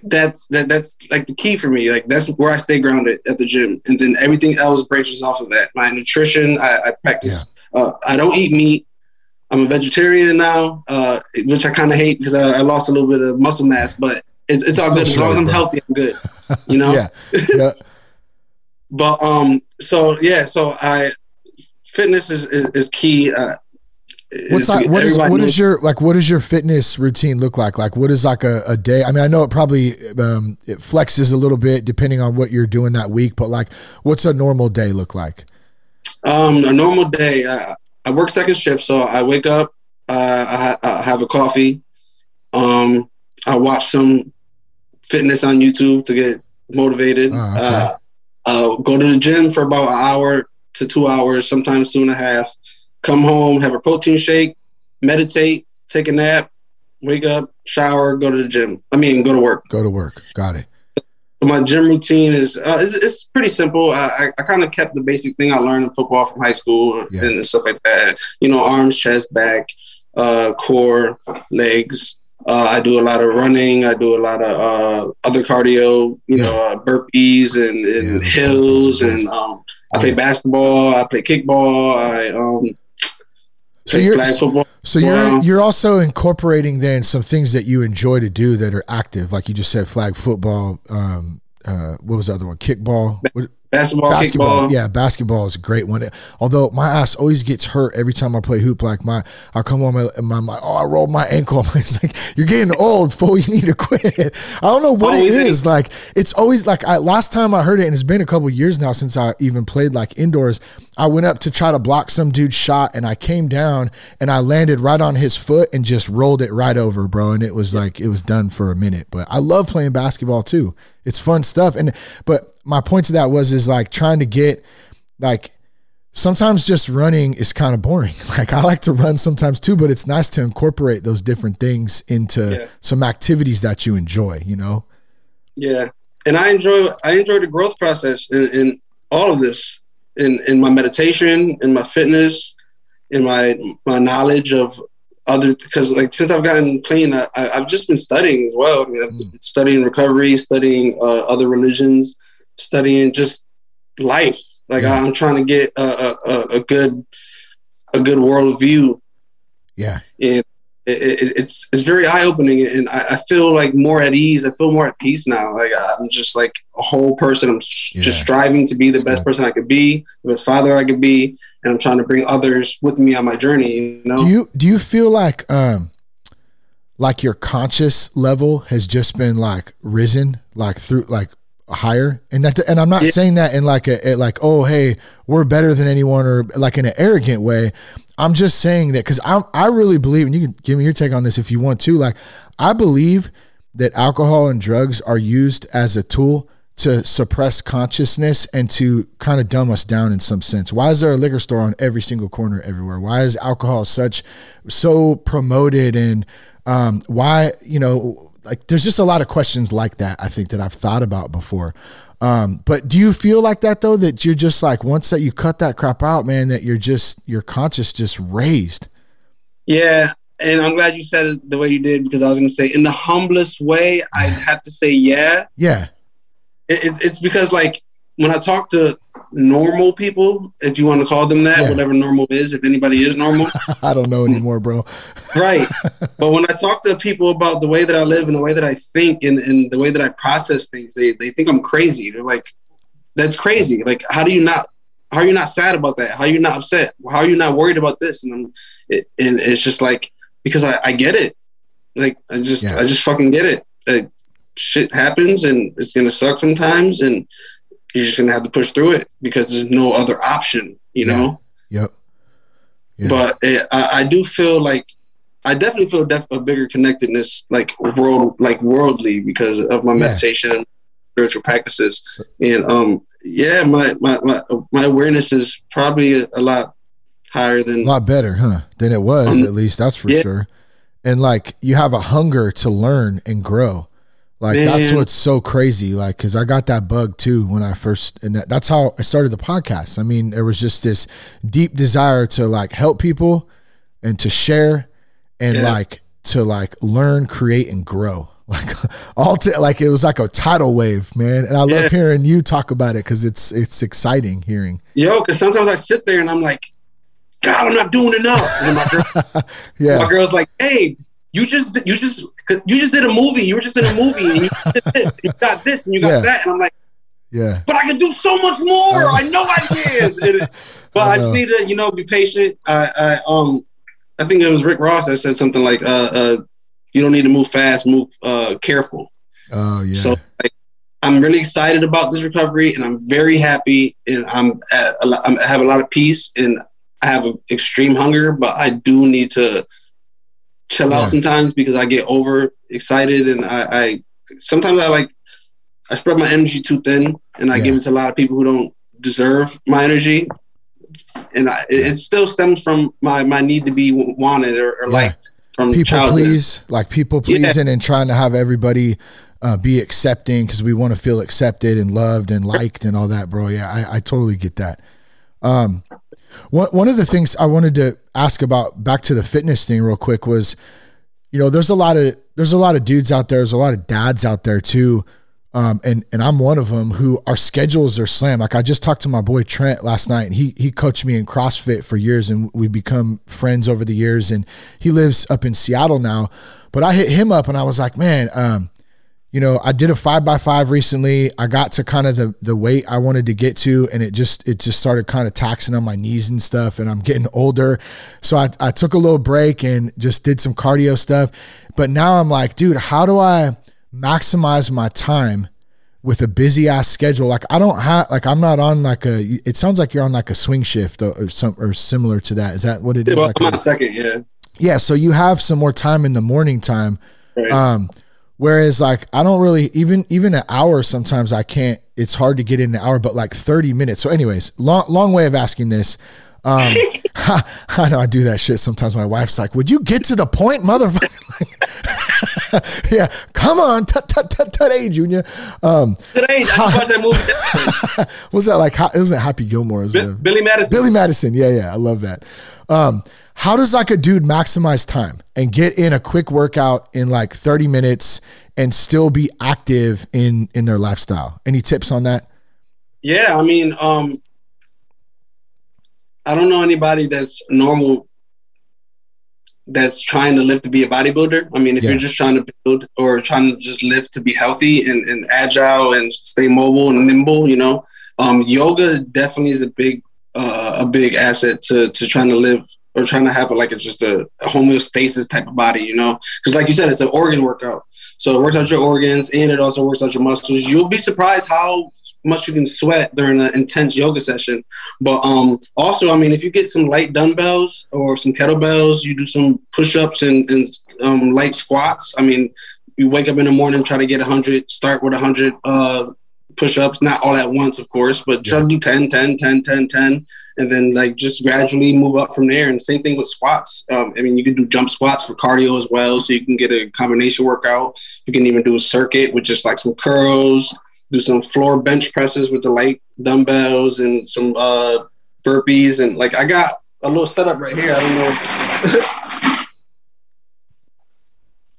[SPEAKER 3] that's that that's like the key for me. Like that's where I stay grounded at the gym, and then everything else branches off of that. My nutrition, I, I practice. Yeah. Uh, I don't eat meat. I'm a vegetarian now, uh, which I kind of hate because I, I, lost a little bit of muscle mass, but it's, it's all good as long as I'm bro. healthy. I'm good. You know.
[SPEAKER 1] yeah. yeah.
[SPEAKER 3] but um, so yeah, so I fitness is is, is key. Uh,
[SPEAKER 1] What's like, what is what is your like what does your fitness routine look like? Like what is like a, a day? I mean, I know it probably um, it flexes a little bit depending on what you're doing that week, but like what's a normal day look like?
[SPEAKER 3] Um, a normal day, uh, I work second shift, so I wake up, uh, I, ha- I, have a coffee, um, I watch some fitness on YouTube to get motivated. Oh, okay. uh, I'll go to the gym for about an hour to two hours, sometimes two and a half come home, have a protein shake, meditate, take a nap, wake up, shower, go to the gym. I mean, go to work.
[SPEAKER 1] Go to work. Got it.
[SPEAKER 3] my gym routine is uh, it's, it's, pretty simple. I, I, I kind of kept the basic thing I learned in football from high school yeah. and stuff like that. You know, arms, chest, back, uh, core, legs. Uh, I do a lot of running. I do a lot of uh, other cardio. You yeah. know, uh, burpees and, and yeah, hills, and um, I play basketball. I play kickball. I um,
[SPEAKER 1] so you're so you're you're also incorporating then some things that you enjoy to do that are active, like you just said, flag football. Um, uh, what was the other one? Kickball.
[SPEAKER 3] Basketball, basketball,
[SPEAKER 1] kickball. yeah, basketball is a great one. Although my ass always gets hurt every time I play hoop. Like my, I come on my, my, my oh, I rolled my ankle. It's like you're getting old, fool. You need to quit. I don't know what always it is. Like it's always like I last time I heard it, and it's been a couple years now since I even played like indoors. I went up to try to block some dude's shot, and I came down and I landed right on his foot and just rolled it right over, bro. And it was like it was done for a minute. But I love playing basketball too. It's fun stuff. And but my point to that was is like trying to get like sometimes just running is kind of boring. Like I like to run sometimes too, but it's nice to incorporate those different things into yeah. some activities that you enjoy, you know?
[SPEAKER 3] Yeah. And I enjoy I enjoy the growth process in, in all of this. In in my meditation, in my fitness, in my my knowledge of other because like since I've gotten clean, I, have just been studying as well. I mean, mm. studying recovery, studying uh, other religions, studying just life. Like yeah. I'm trying to get a, a, a good a good world view.
[SPEAKER 1] Yeah,
[SPEAKER 3] and it, it, it's it's very eye opening, and I, I, feel like more at ease. I feel more at peace now. Like I'm just like a whole person. I'm yeah. just striving to be the best person I could be, the best father I could be, and I'm trying to bring others with me on my journey. You know?
[SPEAKER 1] Do you do you feel like um like your conscious level has just been like risen like through like higher and that and i'm not yeah. saying that in like a, a, like oh hey we're better than anyone or like in an arrogant way i'm just saying that because i i really believe and you can give me your take on this if you want to like i believe that alcohol and drugs are used as a tool to suppress consciousness and to kind of dumb us down in some sense. Why is there a liquor store on every single corner everywhere? Why is alcohol such so promoted and um, why you know like there's just a lot of questions like that I think that I've thought about before. Um, but do you feel like that though that you're just like once that you cut that crap out, man, that you're just your conscious just raised?
[SPEAKER 3] Yeah, and I'm glad you said it the way you did because I was going to say in the humblest way, I'd have to say yeah.
[SPEAKER 1] Yeah.
[SPEAKER 3] It, it, it's because like when I talk to normal people, if you want to call them that, yeah. whatever normal is, if anybody is normal.
[SPEAKER 1] I don't know anymore, bro.
[SPEAKER 3] right. But when I talk to people about the way that I live and the way that I think and, and the way that I process things, they, they think I'm crazy. They're like, that's crazy. Like, how do you not, how are you not sad about that? How are you not upset? How are you not worried about this? And, I'm, it, and it's just like, because I, I get it. Like, I just, yeah. I just fucking get it. Like, shit happens and it's going to suck sometimes. And, you're just gonna have to push through it because there's no other option, you know.
[SPEAKER 1] Yep.
[SPEAKER 3] yep. But it, I, I, do feel like I definitely feel def- a bigger connectedness, like world, like worldly, because of my yeah. meditation and spiritual practices. And um, yeah, my my my, my awareness is probably a, a lot higher than
[SPEAKER 1] a lot better, huh? Than it was, um, at least that's for yeah. sure. And like you have a hunger to learn and grow. Like Man. that's what's so crazy. Like, cause I got that bug too when I first, and that's how I started the podcast. I mean, there was just this deep desire to like help people and to share and yeah. like to like learn, create, and grow. Like all to like it was like a tidal wave, man. And I love yeah. hearing you talk about it because it's it's exciting hearing.
[SPEAKER 3] Yo, because sometimes I sit there and I'm like, God, I'm not doing enough. And my girl,
[SPEAKER 1] yeah,
[SPEAKER 3] my girl's like, Hey, you just you just because you just did a movie. You were just in a movie, and you did this, and you got this, and you got yeah. that, and I'm like,
[SPEAKER 1] yeah.
[SPEAKER 3] But I can do so much more. I know I can. but I, I, just need to, you know, be patient. I, I, um, I think it was Rick Ross that said something like, uh, uh, you don't need to move fast, move uh, careful.
[SPEAKER 1] Oh yeah.
[SPEAKER 3] So like, I'm really excited about this recovery, and I'm very happy, and I'm at a, I'm, I have a lot of peace, and I have an extreme hunger, but I do need to chill yeah. out sometimes because I get over excited and I, I, sometimes I like I spread my energy too thin and I yeah. give it to a lot of people who don't deserve my energy. And I, it, it, still stems from my, my need to be wanted or, or yeah. liked from
[SPEAKER 1] people
[SPEAKER 3] childhood.
[SPEAKER 1] please, like people pleasing and trying to have everybody uh, be accepting because we want to feel accepted and loved and liked and all that, bro. Yeah, I, I totally get that. Um, one one of the things I wanted to ask about back to the fitness thing real quick was, you know, there's a lot of there's a lot of dudes out there, there's a lot of dads out there too. Um, and and I'm one of them who our schedules are slammed. Like I just talked to my boy Trent last night, and he he coached me in CrossFit for years, and we become friends over the years. And he lives up in Seattle now. But I hit him up, and I was like, man, um, you know, I did a five by five recently. I got to kind of the the weight I wanted to get to, and it just it just started kind of taxing on my knees and stuff. And I'm getting older, so I I took a little break and just did some cardio stuff. But now I'm like, dude, how do I maximize my time? with a busy ass schedule. Like I don't have like I'm not on like a. It sounds like you're on like a swing shift or, or some or similar to that. Is that what it is?
[SPEAKER 3] Well,
[SPEAKER 1] like
[SPEAKER 3] I'm on a second, yeah.
[SPEAKER 1] Yeah, so you have some more time in the morning time. Right. Um, Whereas like I don't really even even an hour sometimes I can't. It's hard to get in an hour, but like thirty minutes. So, anyways, long long way of asking this. Um, I know I do that shit sometimes. My wife's like, "Would you get to the point, motherfucker?" yeah, come on, today, Junior. Um,
[SPEAKER 3] today, I watched that movie.
[SPEAKER 1] was that like? It wasn't Happy Gilmore. It
[SPEAKER 3] was Billy Madison.
[SPEAKER 1] Billy Madison. Yeah, yeah, I love that. Um, how does like a dude maximize time and get in a quick workout in like 30 minutes and still be active in in their lifestyle? Any tips on that?
[SPEAKER 3] Yeah i mean um i don't know anybody that's normal that's trying to live to be a bodybuilder. I mean if yeah. you're just trying to build or trying to just live to be healthy and, and agile and stay mobile and nimble you know um yoga definitely is a big uh, a big asset to to trying to live or trying to have it like it's just a, a homeostasis type of body, you know? Because like you said, it's an organ workout. So it works out your organs and it also works out your muscles. You'll be surprised how much you can sweat during an intense yoga session. But um, also, I mean, if you get some light dumbbells or some kettlebells, you do some push-ups and, and um, light squats. I mean, you wake up in the morning, try to get 100, start with 100 uh, push-ups, not all at once, of course, but try to do 10, 10, 10, 10, 10 and then like just gradually move up from there. And same thing with squats. Um, I mean, you can do jump squats for cardio as well, so you can get a combination workout. You can even do a circuit with just like some curls, do some floor bench presses with the light dumbbells and some uh, burpees. And like I got a little setup right here. I don't know.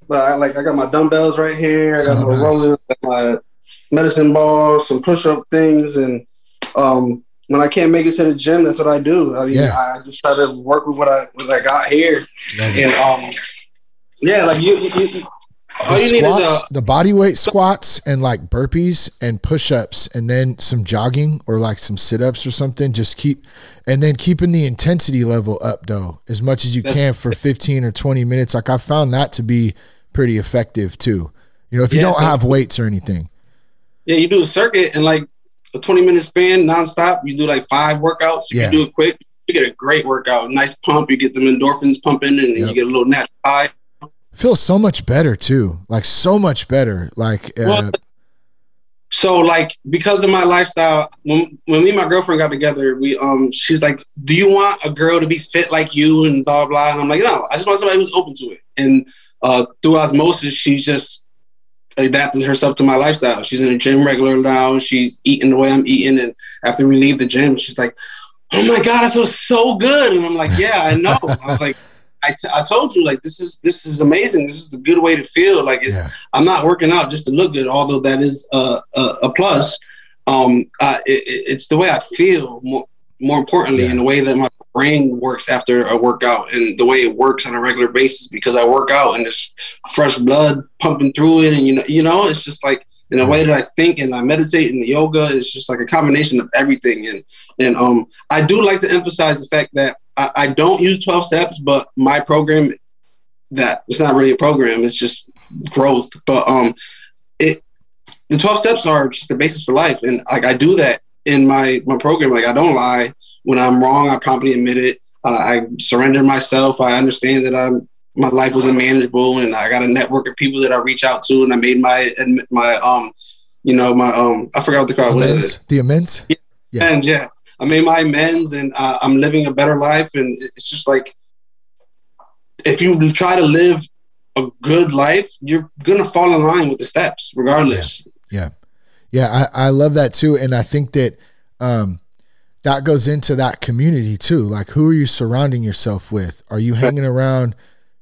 [SPEAKER 3] but I, like I got my dumbbells right here. I got oh, my nice. my medicine ball, some push up things, and um, when I can't make it to the gym, that's what I do. I mean, yeah. I just try to work with what I what I got here, and um, yeah, like you, you, you all
[SPEAKER 1] you squats, need is a, the body weight squats and like burpees and push ups, and then some jogging or like some sit ups or something. Just keep, and then keeping the intensity level up though as much as you can for fifteen or twenty minutes. Like I found that to be pretty effective too. You know, if you yeah, don't so, have weights or anything.
[SPEAKER 3] Yeah, you do a circuit and like a 20 minute span nonstop. You do like five workouts. If yeah. you do it quick, you get a great workout, nice pump. You get them endorphins pumping, and yep. you get a little natural high.
[SPEAKER 1] Feels so much better too. Like so much better. Like. Uh, well,
[SPEAKER 3] so like because of my lifestyle, when when me and my girlfriend got together, we um she's like, "Do you want a girl to be fit like you?" and blah blah. And I'm like, "No, I just want somebody who's open to it." And uh, through osmosis, she just adapted herself to my lifestyle. She's in the gym regular now. She's eating the way I'm eating. And after we leave the gym, she's like, "Oh my god, I feel so good." And I'm like, "Yeah, I know." I was like, I, t- I told you like this is this is amazing. This is the good way to feel. Like it's yeah. I'm not working out just to look good, although that is a, a, a plus. Um, it, it's the way I feel more more importantly yeah. in the way that my brain works after a workout and the way it works on a regular basis because I work out and there's fresh blood pumping through it and you know you know it's just like in the way that I think and I meditate and the yoga it's just like a combination of everything. And and um I do like to emphasize the fact that I, I don't use 12 steps but my program that it's not really a program it's just growth. But um it the 12 steps are just the basis for life. And like I do that in my my program. Like I don't lie. When I'm wrong, I promptly admit it. Uh, I surrender myself. I understand that I'm my life was unmanageable, and I got a network of people that I reach out to, and I made my my um, you know, my um, I forgot what they call
[SPEAKER 1] amends. The amends.
[SPEAKER 3] Yeah. yeah. And yeah, I made my amends, and uh, I'm living a better life, and it's just like if you try to live a good life, you're gonna fall in line with the steps, regardless.
[SPEAKER 1] Yeah, yeah, yeah I, I love that too, and I think that um, that goes into that community too. Like, who are you surrounding yourself with? Are you hanging around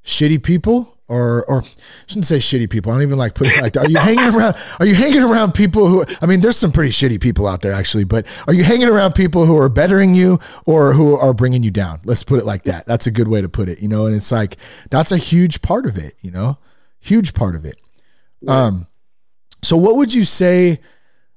[SPEAKER 1] shitty people? or or I shouldn't say shitty people. I don't even like putting it like that. Are you hanging around? Are you hanging around people who? I mean, there's some pretty shitty people out there actually, but are you hanging around people who are bettering you or who are bringing you down? Let's put it like that. That's a good way to put it. You know, and it's like that's a huge part of it. You know, huge part of it. Um, so what would you say?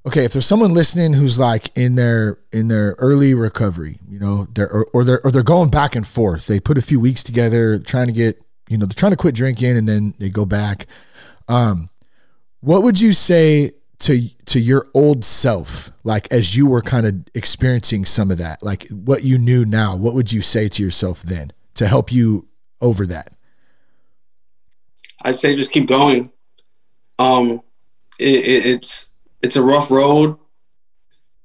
[SPEAKER 1] Okay, if there's someone listening who's like in their in their early recovery, you know, they're or, or they're or they're going back and forth. They put a few weeks together, trying to get you know they're trying to quit drinking and then they go back. Um, what would you say to to your old self like as you were kind of experiencing some of that? Like what you knew now what would you say to yourself then to help you over that?
[SPEAKER 3] I say just keep going. Um it, it, it's it's a rough road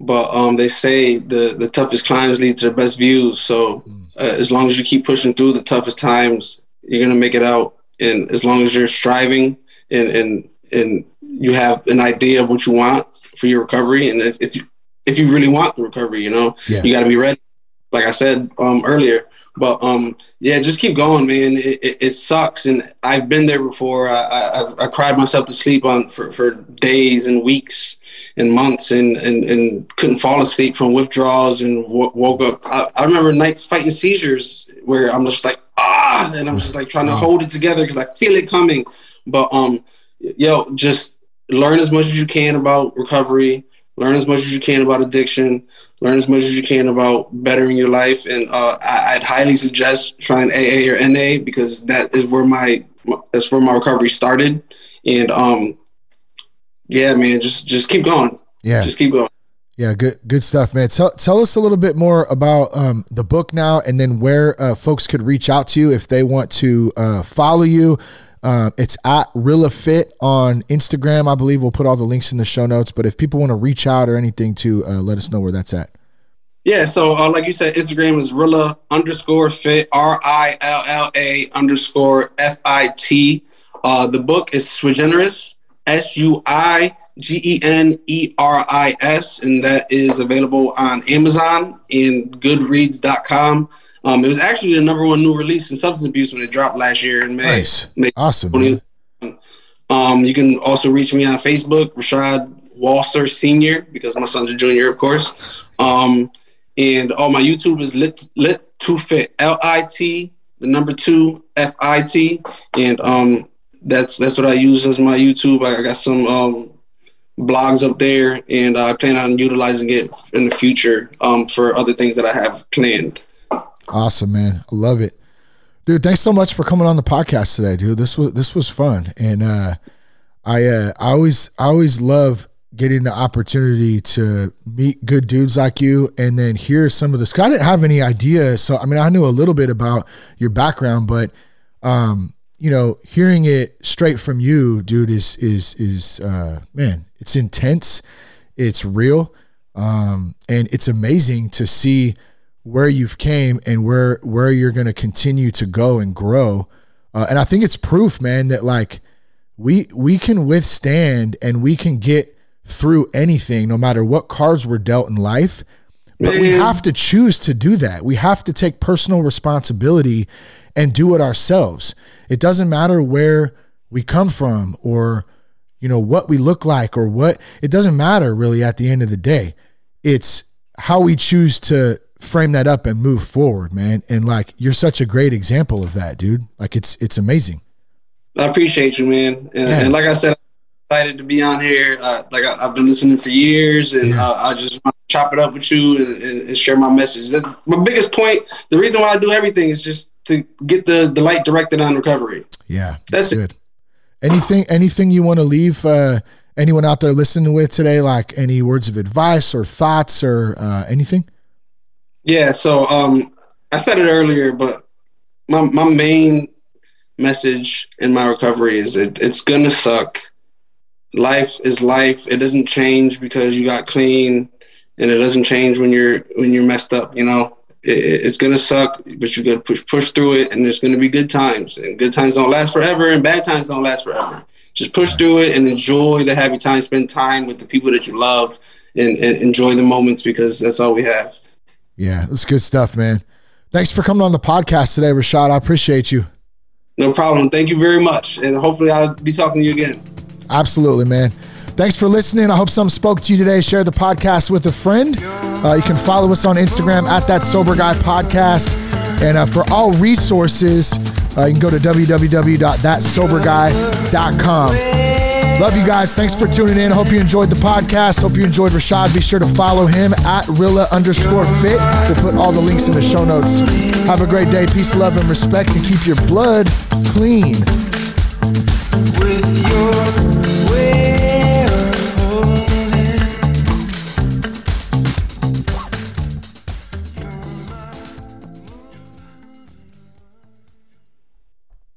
[SPEAKER 3] but um they say the the toughest climbs lead to the best views so mm. uh, as long as you keep pushing through the toughest times you're gonna make it out. And as long as you're striving and and and you have an idea of what you want for your recovery, and if, if you if you really want the recovery, you know, yeah. you got to be ready. Like I said um, earlier, but um, yeah, just keep going, man. It, it, it, sucks, and I've been there before. I, I, I cried myself to sleep on for, for days and weeks and months, and, and, and couldn't fall asleep from withdrawals, and w- woke up. I, I remember nights fighting seizures where I'm just like, ah, and I'm just like trying to hold it together because I feel it coming. But um, yo, just learn as much as you can about recovery. Learn as much as you can about addiction. Learn as much as you can about bettering your life. And uh, I, would highly suggest trying AA or NA because that is where my that's where my recovery started. And um, yeah, man, just just keep going.
[SPEAKER 1] Yeah,
[SPEAKER 3] just keep going.
[SPEAKER 1] Yeah, good good stuff, man. Tell tell us a little bit more about um, the book now, and then where uh, folks could reach out to you if they want to uh, follow you. Uh, it's at Rilla Fit on Instagram. I believe we'll put all the links in the show notes. But if people want to reach out or anything, to uh, let us know where that's at.
[SPEAKER 3] Yeah, so uh, like you said, Instagram is Rilla underscore Fit R I L L A underscore F I T. Uh, the book is Sui Generis S U I G E N E R I S, and that is available on Amazon and Goodreads.com. Um, it was actually the number one new release in substance abuse when it dropped last year in May.
[SPEAKER 1] Nice. May awesome.
[SPEAKER 3] Um, you can also reach me on Facebook, Rashad Walser Senior, because my son's a junior, of course. Um, and all my YouTube is lit lit to fit L I T the number two F I T, and um, that's that's what I use as my YouTube. I got some um, blogs up there, and I plan on utilizing it in the future um, for other things that I have planned.
[SPEAKER 1] Awesome, man! I love it, dude. Thanks so much for coming on the podcast today, dude. This was this was fun, and uh, I uh, I always I always love getting the opportunity to meet good dudes like you and then hear some of this. Cause I didn't have any idea, so I mean I knew a little bit about your background, but um, you know, hearing it straight from you, dude, is is is uh, man, it's intense, it's real, um, and it's amazing to see where you've came and where where you're going to continue to go and grow. Uh, and I think it's proof, man, that like we we can withstand and we can get through anything, no matter what cards were dealt in life. But we have to choose to do that. We have to take personal responsibility and do it ourselves. It doesn't matter where we come from or you know what we look like or what it doesn't matter really at the end of the day. It's how we choose to frame that up and move forward, man. And like you're such a great example of that, dude. Like it's it's amazing.
[SPEAKER 3] I appreciate you, man. And, yeah. and like I said, I'm excited to be on here. Uh, like I, have been listening for years, and yeah. uh, I just want to chop it up with you and, and, and share my message. That's my biggest point. The reason why I do everything is just to get the the light directed on recovery.
[SPEAKER 1] Yeah, that's, that's good. It. Anything anything you want to leave uh, anyone out there listening with today? Like any words of advice or thoughts or uh, anything?
[SPEAKER 3] Yeah. So um, I said it earlier, but my my main message in my recovery is it, it's gonna suck. Life is life. It doesn't change because you got clean, and it doesn't change when you're when you're messed up. You know, it, it's gonna suck, but you gotta push push through it, and there's gonna be good times. And good times don't last forever, and bad times don't last forever. Just push through it and enjoy the happy time. Spend time with the people that you love, and, and enjoy the moments because that's all we have.
[SPEAKER 1] Yeah, that's good stuff, man. Thanks for coming on the podcast today, Rashad. I appreciate you.
[SPEAKER 3] No problem. Thank you very much, and hopefully I'll be talking to you again.
[SPEAKER 1] Absolutely, man. Thanks for listening. I hope something spoke to you today. Share the podcast with a friend. Uh, you can follow us on Instagram at that sober guy podcast. And uh, for all resources, uh, you can go to www.thatsoberguy.com. Love you guys. Thanks for tuning in. Hope you enjoyed the podcast. Hope you enjoyed Rashad. Be sure to follow him at Rilla underscore fit. We'll put all the links in the show notes. Have a great day. Peace, love, and respect, and keep your blood clean.